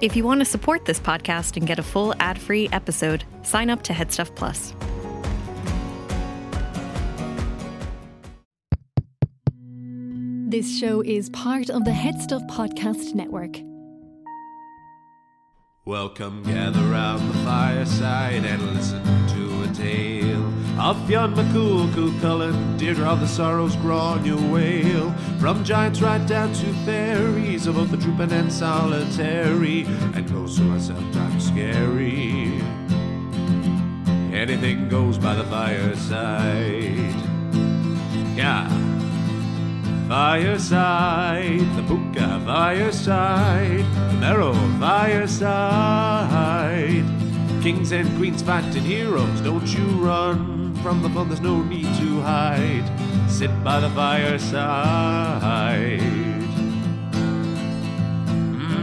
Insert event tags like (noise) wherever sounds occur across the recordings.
If you want to support this podcast and get a full ad free episode, sign up to Headstuff Plus. This show is part of the Headstuff Podcast Network. Welcome, gather round the fireside and listen to a tale of Fionn McCool, Cú Chulainn, Deirdre of the Sorrows, Gráinne Mhaol. From giants right down to fairies, of both the drooping and solitary, and close to are sometimes scary. Anything goes by the fireside. Yeah. Fireside, the Puka fireside, the Merrow fireside. Kings and queens fighting heroes, don't you run from the fun, there's no need to hide. Sit by the fireside. Mm.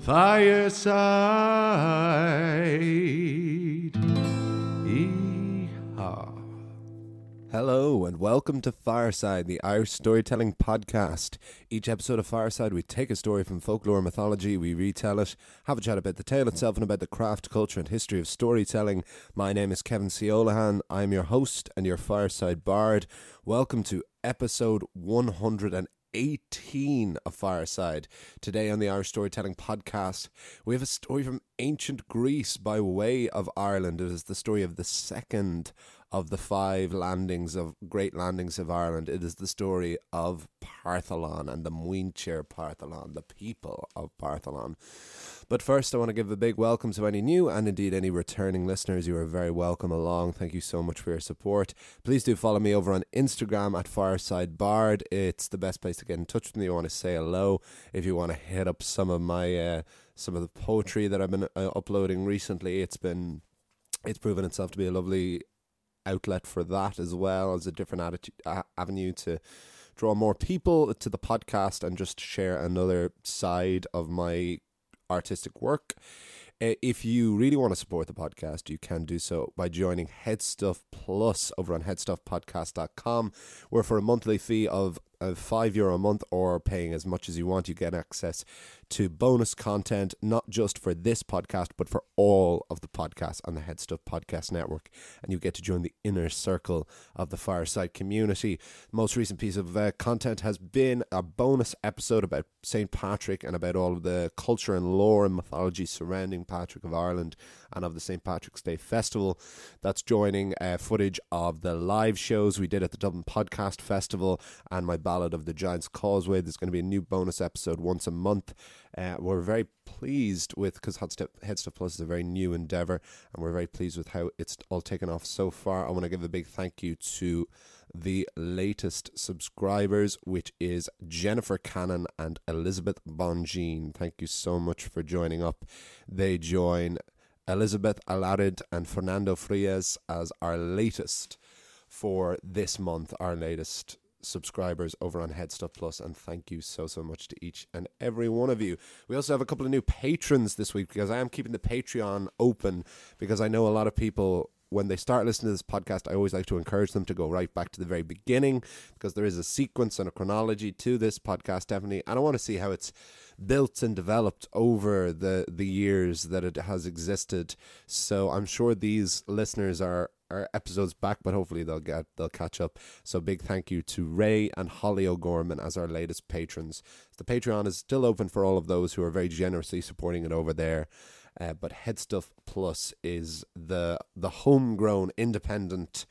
Fireside. Hello and welcome to Fireside, the Irish storytelling podcast. Each episode of Fireside, we take a story from folklore and mythology, we retell it, have a chat about the tale itself and about the craft, culture, and history of storytelling. My name is Kevin C. Olahan. I'm your host and your Fireside Bard. Welcome to episode 118 of Fireside. Today on the Irish Storytelling Podcast, we have a story from ancient Greece by way of Ireland. It is the story of the second of the five landings of great landings of Ireland. It is the story of Partholon and the Muintir Partholon, the people of Partholon. But first, I want to give a big welcome to any new and indeed any returning listeners. You are very welcome along. Thank you so much for your support. Please do follow me over on Instagram at Fireside Bard. It's the best place to get in touch with me. You want to say hello if you want to hit up some of my uh, some of the poetry that I've been uh, uploading recently. It's been it's proven itself to be a lovely outlet for that as well as a different attitude, uh, avenue to draw more people to the podcast and just share another side of my artistic work. If you really want to support the podcast, you can do so by joining Headstuff Plus over on headstuffpodcast.com, where for a monthly fee of uh, five euro a month or paying as much as you want, you get access to bonus content, not just for this podcast, but for all of the podcasts on the Headstuff Podcast Network. And you get to join the inner circle of the Fireside community. The most recent piece of uh, content has been a bonus episode about St. Patrick and about all of the culture and lore and mythology surrounding Patrick of Ireland and of the St. Patrick's Day Festival. That's joining uh, footage of the live shows we did at the Dublin Podcast Festival and my Ballad of the Giant's Causeway. There's going to be a new bonus episode once a month. Uh, we're very pleased with because Headstuff Plus is a very new endeavor, and we're very pleased with how it's all taken off so far. I want to give a big thank you to the latest subscribers, which is Jennifer Cannon and Elizabeth Bonjean. Thank you so much for joining up. They join Elizabeth Alarid and Fernando Frias as our latest for this month, our latest subscribers over on Headstuff Plus, and thank you so so much to each and every one of you. We also have a couple of new patrons this week because I am keeping the Patreon open because I know a lot of people when they start listening to this podcast, I always like to encourage them to go right back to the very beginning because there is a sequence and a chronology to this podcast, definitely. And I want to see how it's built and developed over the the years that it has existed. So I'm sure these listeners are are episodes back, but hopefully they'll get they'll catch up. So big thank you to Ray and Holly O'Gorman as our latest patrons. The Patreon is still open for all of those who are very generously supporting it over there. Uh, but Headstuff Plus is the the homegrown independent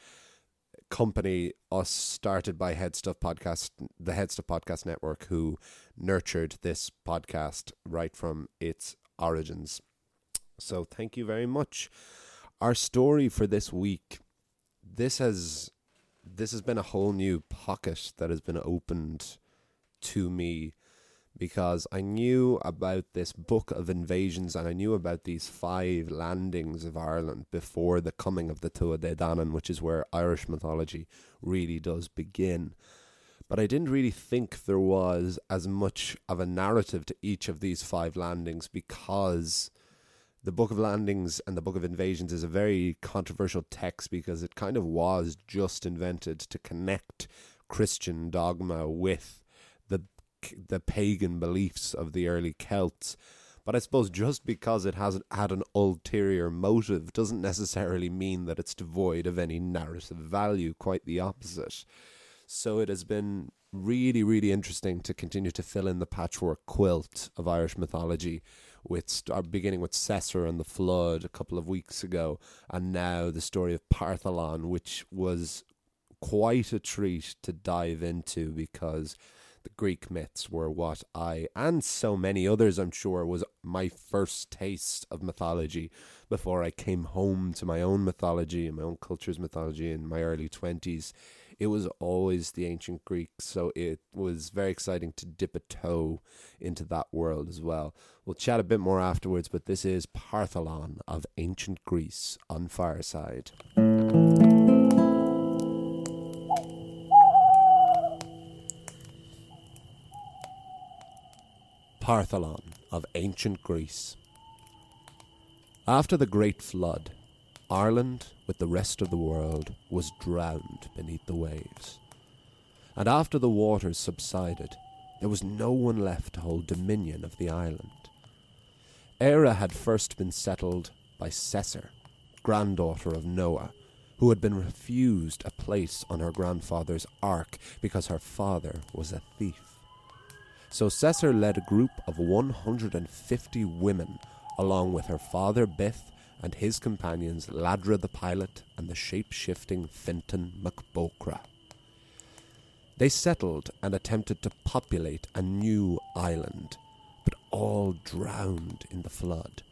company us started by Headstuff Podcast, the Headstuff Podcast Network, who nurtured this podcast right from its origins. So thank you very much. Our story for this week, this has this has been a whole new pocket that has been opened to me because I knew about this book of invasions and I knew about these five landings of Ireland before the coming of the Tuatha Dé Danann, which is where Irish mythology really does begin. But I didn't really think there was as much of a narrative to each of these five landings because the Book of Landings and the Book of Invasions is a very controversial text because it kind of was just invented to connect Christian dogma with the the pagan beliefs of the early Celts. But I suppose just because it hasn't had an ulterior motive doesn't necessarily mean that it's devoid of any narrative value, quite the opposite. So it has been really, really interesting to continue to fill in the patchwork quilt of Irish mythology with start uh, beginning with Cessair and the flood a couple of weeks ago, and now the story of Partholon, which was quite a treat to dive into because the Greek myths were what I and so many others I'm sure was my first taste of mythology before I came home to my own mythology and my own culture's mythology in my early 20s it was always the ancient Greeks, so it was very exciting to dip a toe into that world as well. We'll chat a bit more afterwards, but this is Partholon of ancient Greece on Fireside. Partholon of ancient Greece. After the Great Flood, Ireland, with the rest of the world, was drowned beneath the waves. And after the waters subsided, there was no one left to hold dominion of the island. Eire had first been settled by Cessair, granddaughter of Noah, who had been refused a place on her grandfather's ark because her father was a thief. So Cessair led a group of 150 women, along with her father Bith and his companions Ladra the pilot and the shape shifting Fintan MacBocra. They settled and attempted to populate a new island, but all drowned in the flood,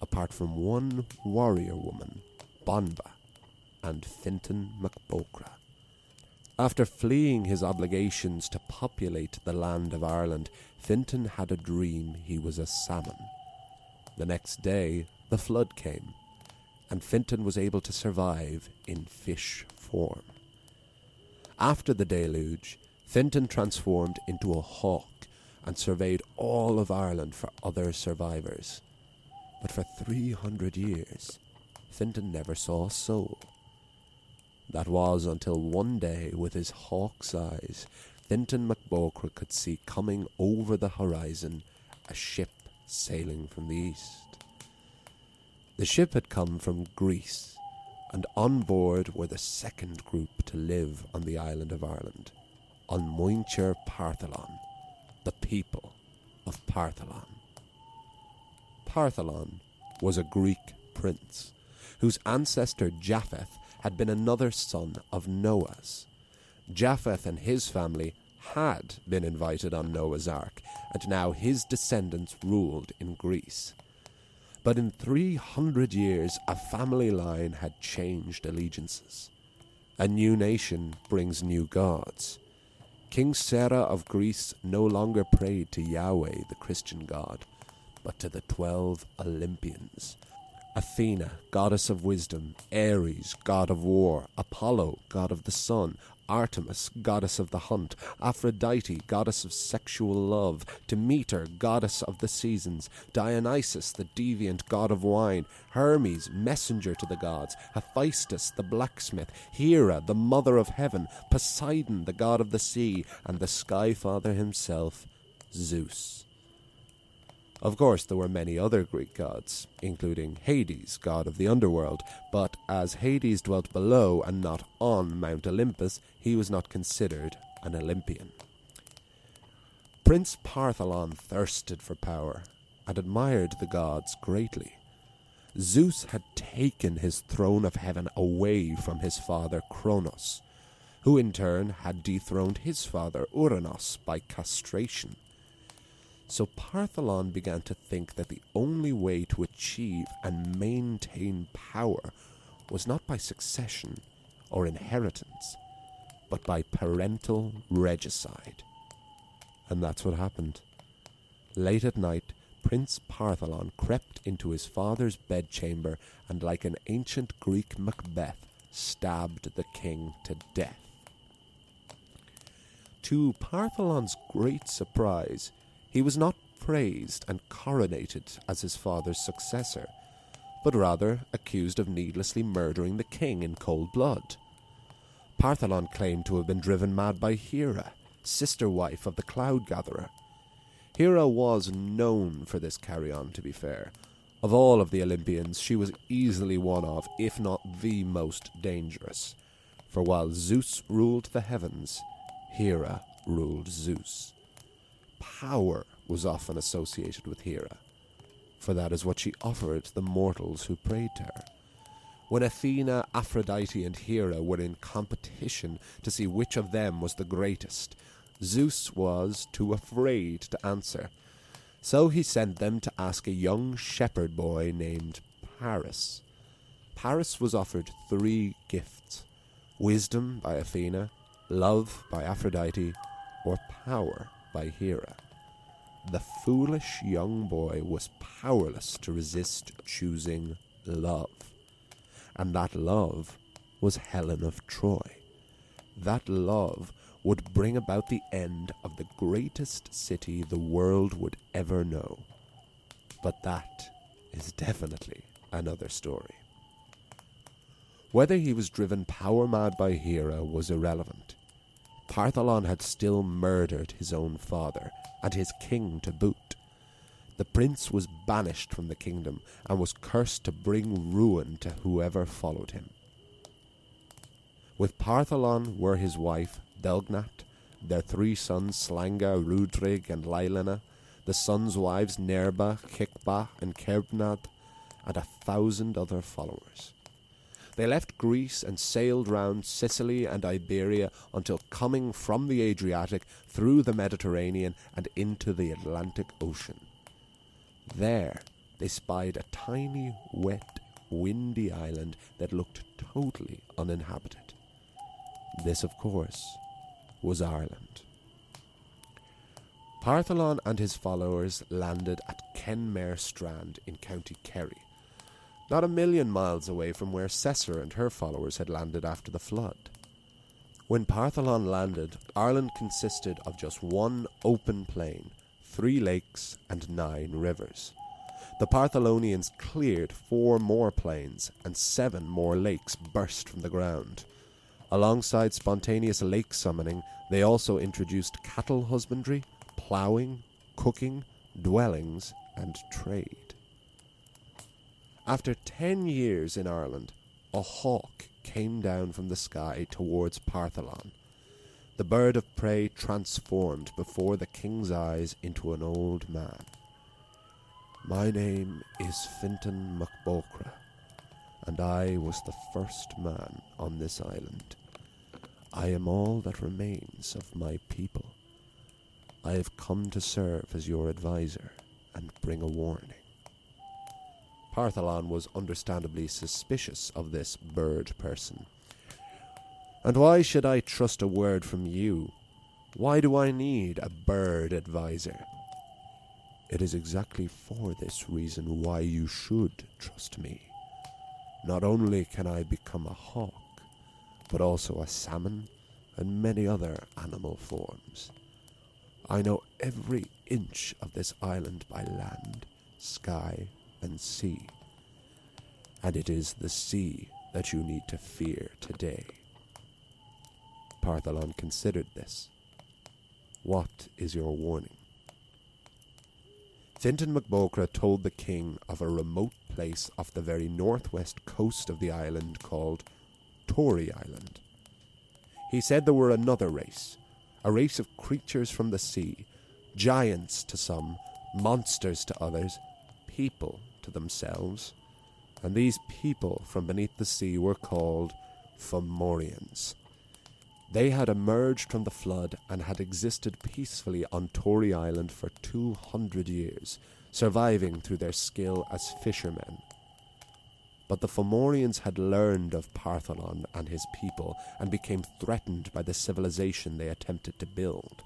apart from one warrior woman, Banba, and Fintan MacBocra. After fleeing his obligations to populate the land of Ireland, Fintan had a dream he was a salmon. The next day, the flood came, and Fintan was able to survive in fish form. After the deluge, Fintan transformed into a hawk and surveyed all of Ireland for other survivors. But for 300 years, Fintan never saw a soul. That was until one day, with his hawk's eyes, Fintan MacBocra could see coming over the horizon a ship sailing from the east. The ship had come from Greece, and on board were the second group to live on the island of Ireland, on Muintir Partholon, the people of Partholon. Partholon was a Greek prince whose ancestor Japheth had been another son of Noah's. Japheth and his family had been invited on Noah's Ark, and now his descendants ruled in Greece. But in 300 years, a family line had changed allegiances. A new nation brings new gods. King Sera of Greece no longer prayed to Yahweh, the Christian god, but to the twelve Olympians Athena, goddess of wisdom, Ares, god of war, Apollo, god of the sun, Artemis, goddess of the hunt, Aphrodite, goddess of sexual love, Demeter, goddess of the seasons, Dionysus, the deviant god of wine, Hermes, messenger to the gods, Hephaestus, the blacksmith, Hera, the mother of heaven, Poseidon, the god of the sea, and the sky father himself, Zeus. Of course, there were many other Greek gods, including Hades, god of the underworld, but as Hades dwelt below and not on Mount Olympus, he was not considered an Olympian. Prince Partholon thirsted for power and admired the gods greatly. Zeus had taken his throne of heaven away from his father Cronos, who in turn had dethroned his father Uranos by castration. So Partholon began to think that the only way to achieve and maintain power was not by succession or inheritance, but by parental regicide. And that's what happened. Late at night, Prince Partholon crept into his father's bedchamber and, like an ancient Greek Macbeth, stabbed the king to death. To Partholon's great surprise, he was not praised and coronated as his father's successor, but rather accused of needlessly murdering the king in cold blood. Partholon claimed to have been driven mad by Hera, sister wife of the cloud gatherer, Hera was known for this carry on, to be fair. Of all of the Olympians, she was easily one of, if not the most dangerous. For while Zeus ruled the heavens, Hera ruled Zeus. Power was often associated with Hera, for that is what she offered the mortals who prayed to her. When Athena, Aphrodite, and Hera were in competition to see which of them was the greatest, Zeus was too afraid to answer. So he sent them to ask a young shepherd boy named Paris. Paris was offered three gifts wisdom by Athena, love by Aphrodite, or power by Hera. The foolish young boy was powerless to resist choosing love. And that love was Helen of Troy. That love would bring about the end of the greatest city the world would ever know. But that is definitely another story. Whether he was driven power mad by Hera was irrelevant. Partholon had still murdered his own father, and his king to boot. The prince was banished from the kingdom and was cursed to bring ruin to whoever followed him. With Partholon were his wife Delgnat, their three sons Slanga, Rudrig, and Lailina, the sons' wives Nerba, Kikba, and Kerbnad, and a thousand other followers. They left Greece and sailed round Sicily and Iberia until coming from the Adriatic through the Mediterranean and into the Atlantic Ocean. There they spied a tiny, wet, windy island that looked totally uninhabited. This, of course, was Ireland. Partholon and his followers landed at Kenmare Strand in County Kerry, not a million miles away from where Cessair and her followers had landed after the flood. When Partholon landed, Ireland consisted of just one open plain, three lakes, and nine rivers. The Partholonians cleared four more plains, and seven more lakes burst from the ground. Alongside spontaneous lake summoning, they also introduced cattle husbandry, ploughing, cooking, dwellings, and trade. After ten years in Ireland, a hawk came down from the sky towards Partholon. The bird of prey transformed before the king's eyes into an old man. My name is Fintan MacBocra, and I was the first man on this island. I am all that remains of my people. I have come to serve as your adviser and bring a warning. Partholon was understandably suspicious of this bird person. And why should I trust a word from you? Why do I need a bird adviser? It is exactly for this reason why you should trust me. Not only can I become a hawk, but also a salmon and many other animal forms. I know every inch of this island by land, sky, and sea. And it is the sea that you need to fear today. Partholon considered this. What is your warning? Fintan MacBocra told the king of a remote place off the very northwest coast of the island called Tory Island. He said there were another race, a race of creatures from the sea, giants to some, monsters to others, people to themselves. And these people from beneath the sea were called Fomorians. They had emerged from the flood and had existed peacefully on Tory Island for two hundred years, surviving through their skill as fishermen but the Fomorians had learned of Partholon and his people and became threatened by the civilization they attempted to build.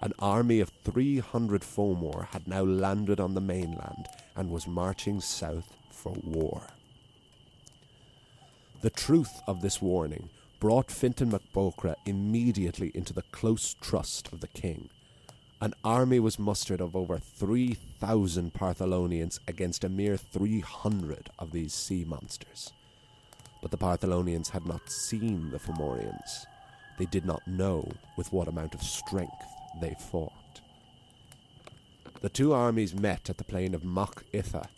An army of 300 Fomor had now landed on the mainland and was marching south for war. The truth of this warning brought Fintan MacBocra immediately into the close trust of the king an army was mustered of over 3,000 Partholonians against a mere 300 of these sea monsters. But the Partholonians had not seen the Fomorians. They did not know with what amount of strength they fought. The two armies met at the plain of Mach Itha,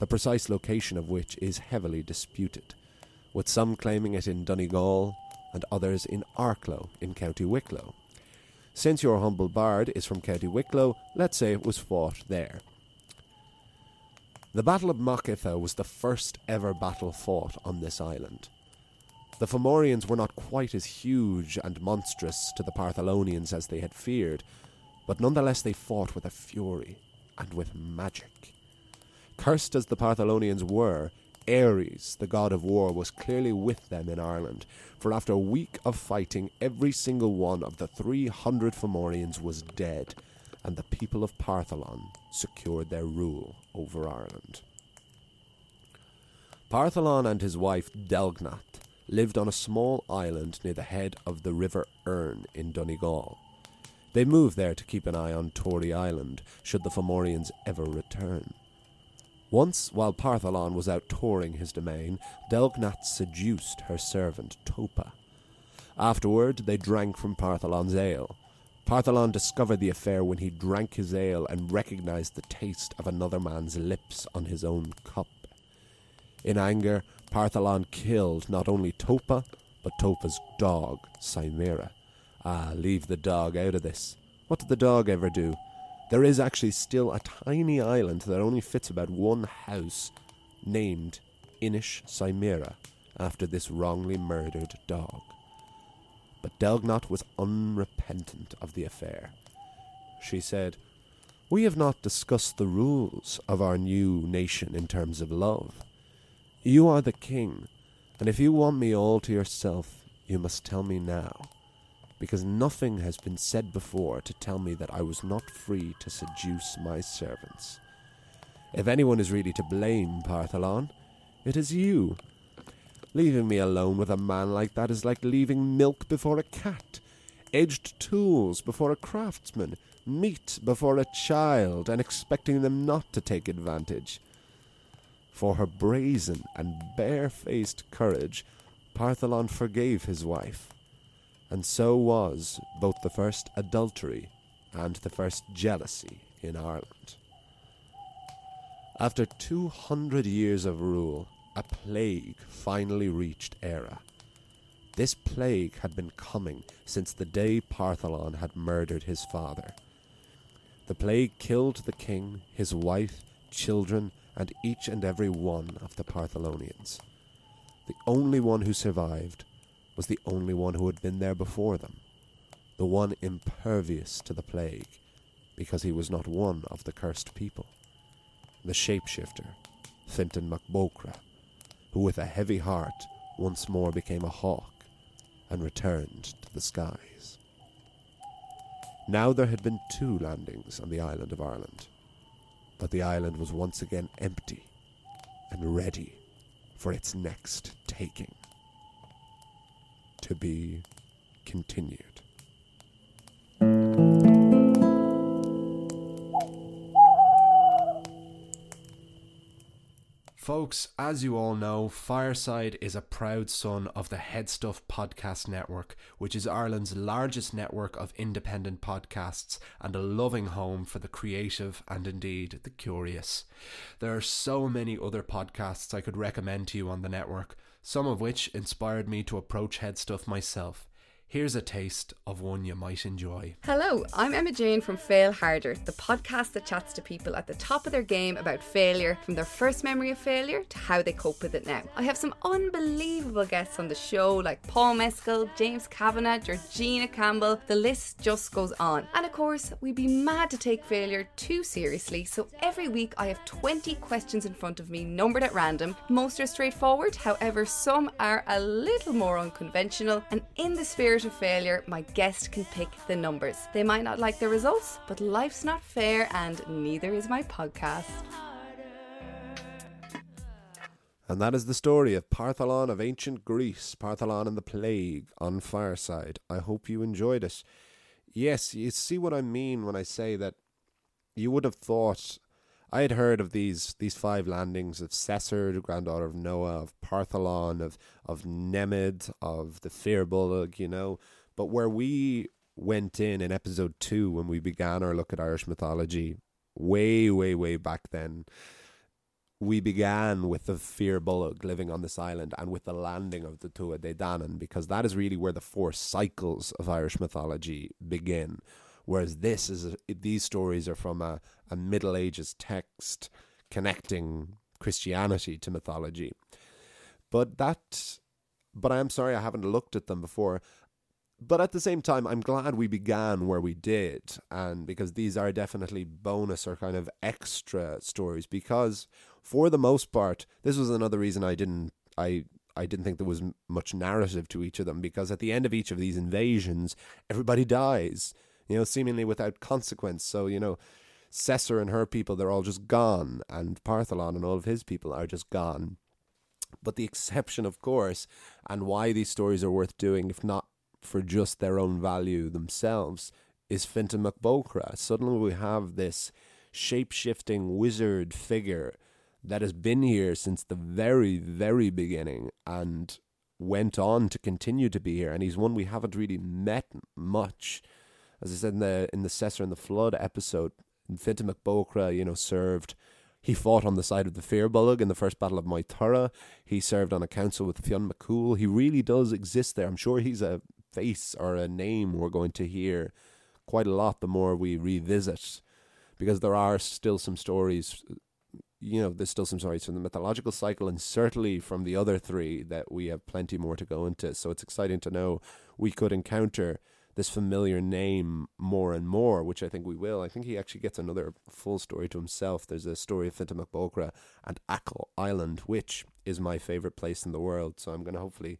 the precise location of which is heavily disputed, with some claiming it in Donegal and others in Arklow in County Wicklow. Since your humble bard is from County Wicklow, let's say it was fought there. The Battle of Mach Itha was the first ever battle fought on this island. The Fomorians were not quite as huge and monstrous to the Partholonians as they had feared, but nonetheless they fought with a fury and with magic. Cursed as the Partholonians were, Ares, the god of war, was clearly with them in Ireland, for after a week of fighting, every single one of the 300 Fomorians was dead, and the people of Partholon secured their rule over Ireland. Partholon and his wife Delgnat lived on a small island near the head of the River Erne in Donegal. They moved there to keep an eye on Tory Island should the Fomorians ever return. Once, while Partholon was out touring his domain, Delgnat seduced her servant Topa. Afterward, they drank from Partholon's ale. Partholon discovered the affair when he drank his ale and recognized the taste of another man's lips on his own cup. In anger, Partholon killed not only Topa, but Topa's dog, Cymera. Ah, leave the dog out of this. What did the dog ever do? There is actually still a tiny island that only fits about one house, named Inish Cymera, after this wrongly murdered dog. But Delgnath was unrepentant of the affair. She said, We have not discussed the rules of our new nation in terms of love. You are the king, and if you want me all to yourself, you must tell me now because nothing has been said before to tell me that I was not free to seduce my servants. If anyone is really to blame, Partholon, it is you. Leaving me alone with a man like that is like leaving milk before a cat, edged tools before a craftsman, meat before a child, and expecting them not to take advantage. For her brazen and barefaced courage, Partholon forgave his wife and so was both the first adultery and the first jealousy in Ireland. After 200 years of rule, a plague finally reached Eire. This plague had been coming since the day Partholon had murdered his father. The plague killed the king, his wife, children, and each and every one of the Partholonians. The only one who survived was the only one who had been there before them, the one impervious to the plague, because he was not one of the cursed people, the shapeshifter, Fintan MacBocra, who with a heavy heart once more became a hawk and returned to the skies. Now there had been two landings on the island of Ireland, but the island was once again empty and ready for its next taking to be continued. Folks, as you all know, Fireside is a proud son of the Headstuff Podcast Network, which is Ireland's largest network of independent podcasts and a loving home for the creative and indeed the curious. There are so many other podcasts I could recommend to you on the network, some of which inspired me to approach head stuff myself. Here's a taste of one you might enjoy. Hello, I'm Emma Jane from Fail Harder, the podcast that chats to people at the top of their game about failure, from their first memory of failure to how they cope with it now. I have some unbelievable guests on the show like Paul Mescal, James Kavanagh, Georgina Campbell, the list just goes on. And of course, we'd be mad to take failure too seriously, so every week I have 20 questions in front of me, numbered at random. Most are straightforward, however, some are a little more unconventional, and in the spirit of failure, my guest can pick the numbers. They might not like the results, but life's not fair, and neither is my podcast. And that is the story of Partholon of ancient Greece, Partholon and the plague on Fireside. I hope you enjoyed it. Yes, you see what I mean when I say that you would have thought I had heard of these these five landings of Cessair, the granddaughter of Noah, of Partholon, of of Nemid, of the Firbolg, you know. But where we went in in episode two when we began our look at Irish mythology, way, way, way back then, we began with the Fir Bolg living on this island and with the landing of the Tuatha Dé Danann, because that is really where the four cycles of Irish mythology begin. Whereas this is a, these stories are from a, a Middle Ages text connecting Christianity to mythology. But that, but I'm sorry I haven't looked at them before. But at the same time, I'm glad we began where we did, and because these are definitely bonus or kind of extra stories. Because for the most part, this was another reason I didn't I I didn't think there was much narrative to each of them because at the end of each of these invasions, everybody dies, you know, seemingly without consequence. So you know, Cessair and her people, they're all just gone, and Partholon and all of his people are just gone. But the exception, of course, and why these stories are worth doing, if not for just their own value themselves, is Fintan Mac Bóchra. Suddenly we have this shape shifting wizard figure that has been here since the very, very beginning and went on to continue to be here. And he's one we haven't really met much. As I said in the in the Cessair and the Flood episode, Fintan Mac Bóchra, you know, served he fought on the side of the Fir Bolg in the first battle of Moytura. He served on a council with Fionn McCool. He really does exist there. I'm sure he's a face or a name we're going to hear quite a lot the more we revisit because there are still some stories you know, there's still some stories from the mythological cycle and certainly from the other three that we have plenty more to go into. So it's exciting to know we could encounter this familiar name more and more, which I think we will. I think he actually gets another full story to himself. There's a story of Fintan Mac Bóchra and Achill Island, which is my favourite place in the world. So I'm going to hopefully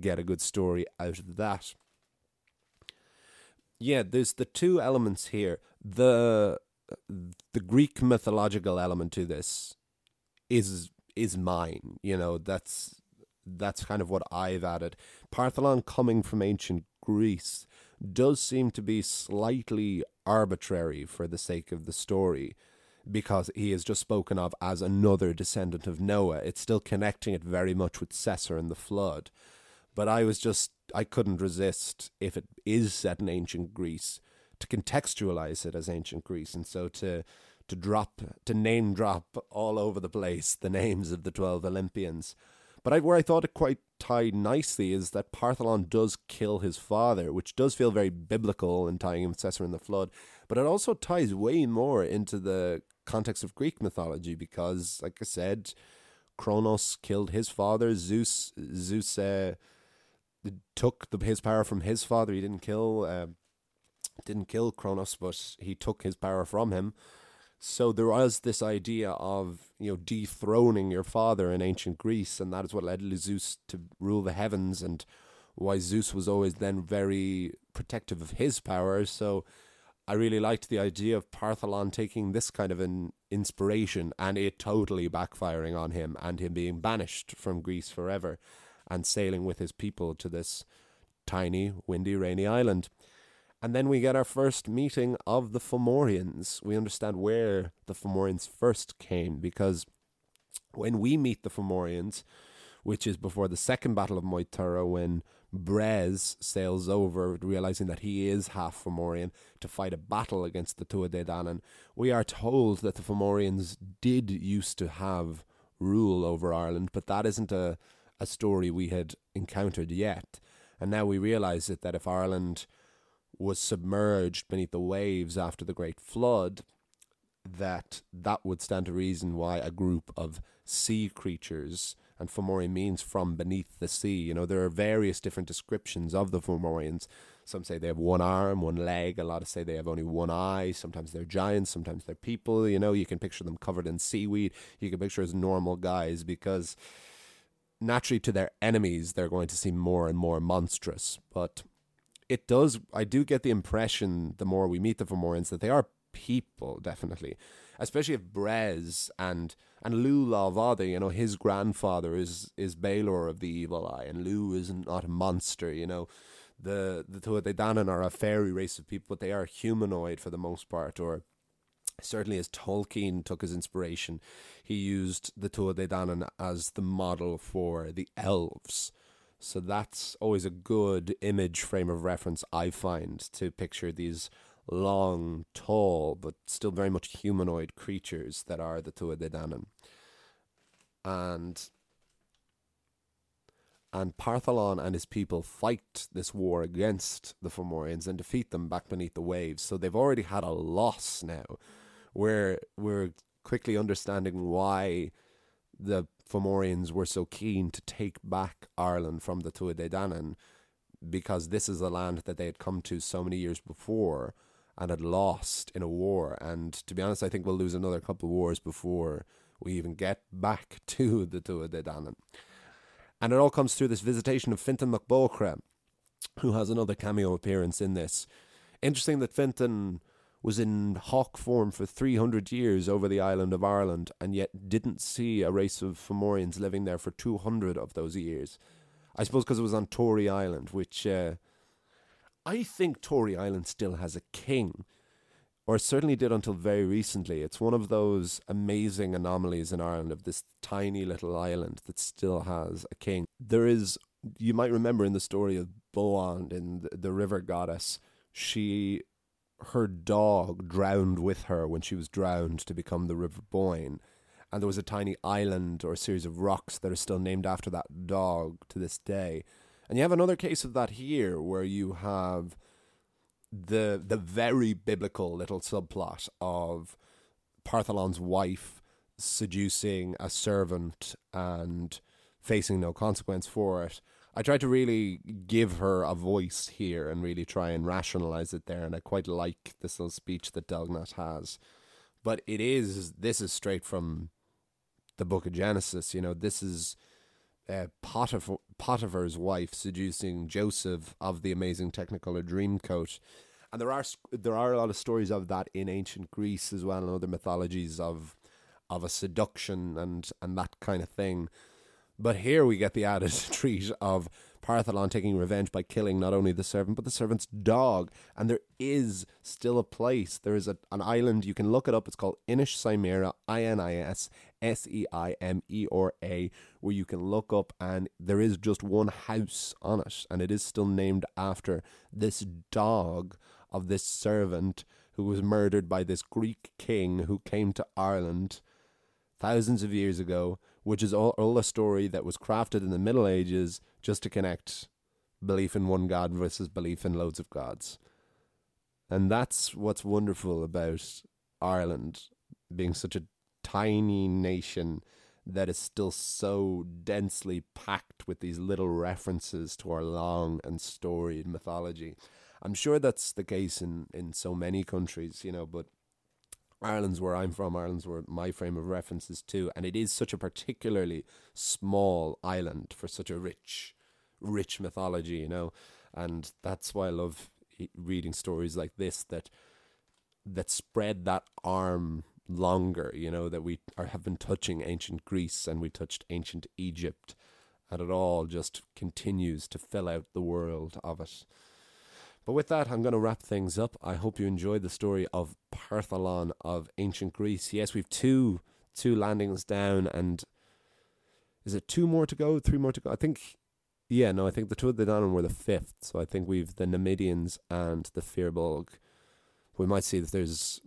get a good story out of that. Yeah, there's the two elements here. The the Greek mythological element to this is is mine. You know, that's that's kind of what I've added. Partholon coming from ancient Greece does seem to be slightly arbitrary for the sake of the story because he is just spoken of as another descendant of Noah. It's still connecting it very much with Cessair and the flood. But I was just I couldn't resist if it is set in ancient Greece to contextualize it as ancient Greece, and so to to drop to name drop all over the place the names of the twelve Olympians. But I, where I thought it quite tied nicely is that Partholon does kill his father, which does feel very biblical in tying him with Cessair in the flood. But it also ties way more into the context of Greek mythology because, like I said, Kronos killed his father. Zeus, Zeus uh, took the, his power from his father. He didn't kill uh, didn't kill Kronos, but he took his power from him. So there was this idea of you know dethroning your father in ancient Greece, and that is what led Zeus to rule the heavens, and why Zeus was always then very protective of his power. So I really liked the idea of Partholon taking this kind of an inspiration and it totally backfiring on him and him being banished from Greece forever and sailing with his people to this tiny, windy, rainy island. And then we get our first meeting of the Fomorians. We understand where the Fomorians first came because when we meet the Fomorians, which is before the second battle of Moytura, when Bres sails over, realizing that he is half Fomorian, to fight a battle against the Tuatha Dé Danann, we are told that the Fomorians did used to have rule over Ireland, but that isn't a, a story we had encountered yet. And now we realize it that if Ireland was submerged beneath the waves after the great flood that that would stand to reason why a group of sea creatures and Fomorian means from beneath the sea. You know, there are various different descriptions of the Fomorians. Some say they have one arm, one leg. A lot of say they have only one eye. Sometimes they're giants. Sometimes they're people. You know, you can picture them covered in seaweed. You can picture as normal guys because naturally to their enemies, they're going to seem more and more monstrous. But it does. I do get the impression the more we meet the Fomorians that they are people, definitely. Especially if Bres and and Lugh Lámhfhada, you know, his grandfather is is Balor of the Evil Eye, and Lugh is not a monster, you know. The the Tuatha are a fairy race of people, but they are humanoid for the most part, or certainly as Tolkien took his inspiration, he used the Tuatha as the model for the elves. So that's always a good image frame of reference, I find, to picture these long, tall, but still very much humanoid creatures that are the Tuatha De Danann. And and Partholon and his people fight this war against the Fomorians and defeat them back beneath the waves. So they've already had a loss now. We're we're quickly understanding why the Fomorians were so keen to take back Ireland from the Tuatha De Danann because this is a land that they had come to so many years before and had lost in a war. And to be honest, I think we'll lose another couple of wars before we even get back (laughs) to the Tuatha De Danann. And it all comes through this visitation of Fintan Mac Bóchra, who has another cameo appearance in this. Interesting that Fintan was in hawk form for 300 years over the island of Ireland and yet didn't see a race of Fomorians living there for 200 of those years. I suppose because it was on Tory Island, which uh, I think Tory Island still has a king, or certainly did until very recently. It's one of those amazing anomalies in Ireland of this tiny little island that still has a king. There is, you might remember in the story of Boand in the, the river goddess, she her dog drowned with her when she was drowned to become the River Boyne and there was a tiny island or a series of rocks that are still named after that dog to this day. And you have another case of that here where you have the the very biblical little subplot of Partholon's wife seducing a servant and facing no consequence for it. I tried to really give her a voice here and really try and rationalize it there, and I quite like this little speech that Dugnat has. But it is this is straight from the book of Genesis. You know, this is uh, Potiphar, Potiphar's wife seducing Joseph of the amazing Technicolor Dreamcoat. And there are there are a lot of stories of that in ancient Greece as well, and other mythologies of of a seduction and and that kind of thing. But here we get the added (laughs) treat of Partholon taking revenge by killing not only the servant but the servant's dog. And there is still a place. There is a, an island you can look it up. It's called Inis Seimera, I N I S S E I M E where you can look up and there is just one house on it, and it is still named after this dog of this servant who was murdered by this Greek king who came to Ireland thousands of years ago, which is all, all a story that was crafted in the Middle Ages just to connect belief in one God versus belief in loads of gods. And that's what's wonderful about Ireland being such a tiny nation that is still so densely packed with these little references to our long and storied mythology. I'm sure that's the case in, in so many countries, you know, but Ireland's where I'm from, Ireland's where my frame of reference is too, and it is such a particularly small island for such a rich, rich mythology, you know, and that's why I love reading stories like this that that spread that arm longer, you know, that we are, have been touching ancient Greece and we touched ancient Egypt, and it all just continues to fill out the world of it. But with that, I'm going to wrap things up. I hope you enjoyed the story of Partholon of ancient Greece. Yes, we've two two landings down, and is it two more to go? Three more to go? I think. Yeah, no, I think the Tuatha Dé Danann were the fifth. So I think we've the Nemedians and the Firbolg. We might see that there's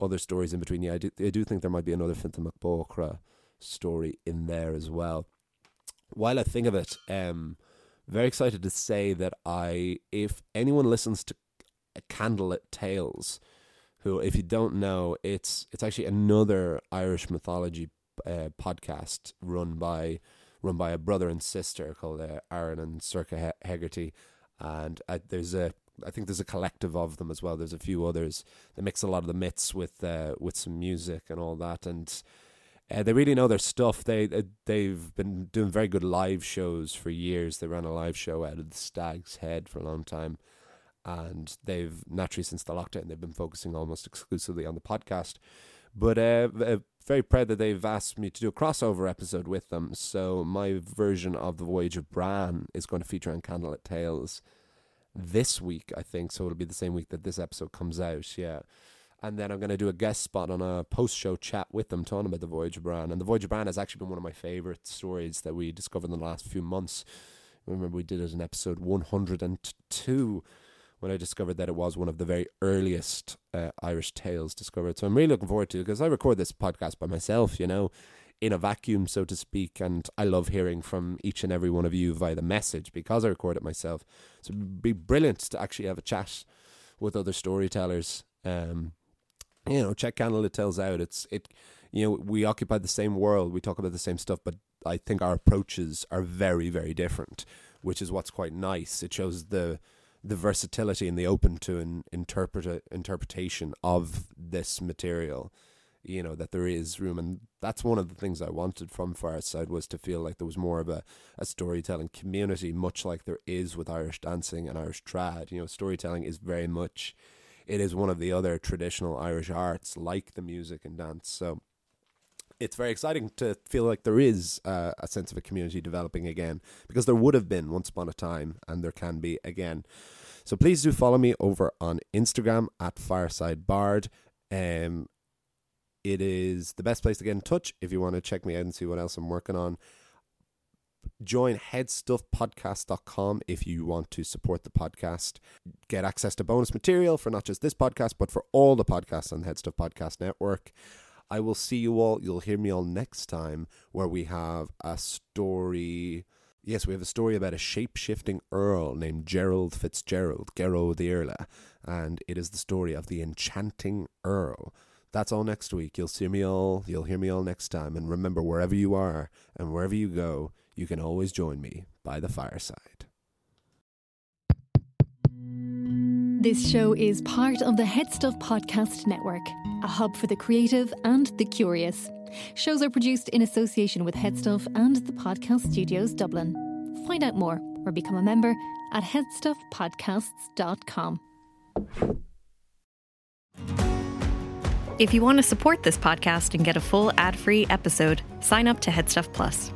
other stories in between. Yeah, I do, I do think there might be another Fintan Mac Bóchra story in there as well. While I think of it, um, very excited to say that I, if anyone listens to Candlelit Tales, who, if you don't know, it's it's actually another Irish mythology uh, podcast run by run by a brother and sister called uh, Aaron and Sorcha Hegarty, and uh, there's a I think there's a collective of them as well. There's a few others. They mix a lot of the myths with uh, with some music and all that, and uh, they really know their stuff. They uh, they've been doing very good live shows for years. They ran a live show out of the Stag's Head for a long time, and they've naturally since the lockdown they've been focusing almost exclusively on the podcast. But uh, uh very proud that they've asked me to do a crossover episode with them. So my version of the Voyage of Bran is going to feature on Candlelit Tales this week, I think. So it'll be the same week that this episode comes out. Yeah. And then I'm going to do a guest spot on a post show chat with them talking about the Voyage of Bran. And the Voyage of Bran has actually been one of my favorite stories that we discovered in the last few months. Remember, we did it in episode 102 when I discovered that it was one of the very earliest uh, Irish tales discovered. So I'm really looking forward to it because I record this podcast by myself, you know, in a vacuum, so to speak. And I love hearing from each and every one of you via the message because I record it myself. So it'd be brilliant to actually have a chat with other storytellers. Um, you know, check It Tells Out. It's it. You know, we occupy the same world. We talk about the same stuff, but I think our approaches are very, very different, which is what's quite nice. It shows the the versatility and the open to an interpret interpretation of this material you know that there is room. And that's one of the things i wanted from fireside was to feel like there was more of a, a storytelling community much like there is with irish dancing and irish trad. You know storytelling is very much it is one of the other traditional irish arts like the music and dance. So it's very exciting to feel like there is uh, a sense of a community developing again because there would have been once upon a time and there can be again. So please do follow me over on Instagram at Fireside Bard. Um, it is the best place to get in touch if you want to check me out and see what else I'm working on. Join headstuffpodcast.com if you want to support the podcast. Get access to bonus material for not just this podcast, but for all the podcasts on the Headstuff Podcast Network. I will see you all. You'll hear me all next time where we have a story. Yes, we have a story about a shape shifting earl named Gerald Fitzgerald, Gero the Earla, and it is the story of the enchanting earl. That's all next week. You'll see me all, you'll hear me all next time. And remember, wherever you are and wherever you go, you can always join me by the fireside. This show is part of the Headstuff Podcast Network, a hub for the creative and the curious. Shows are produced in association with Headstuff and the Podcast Studios Dublin. Find out more or become a member at headstuffpodcasts.com. If you want to support this podcast and get a full ad free episode, sign up to Headstuff Plus.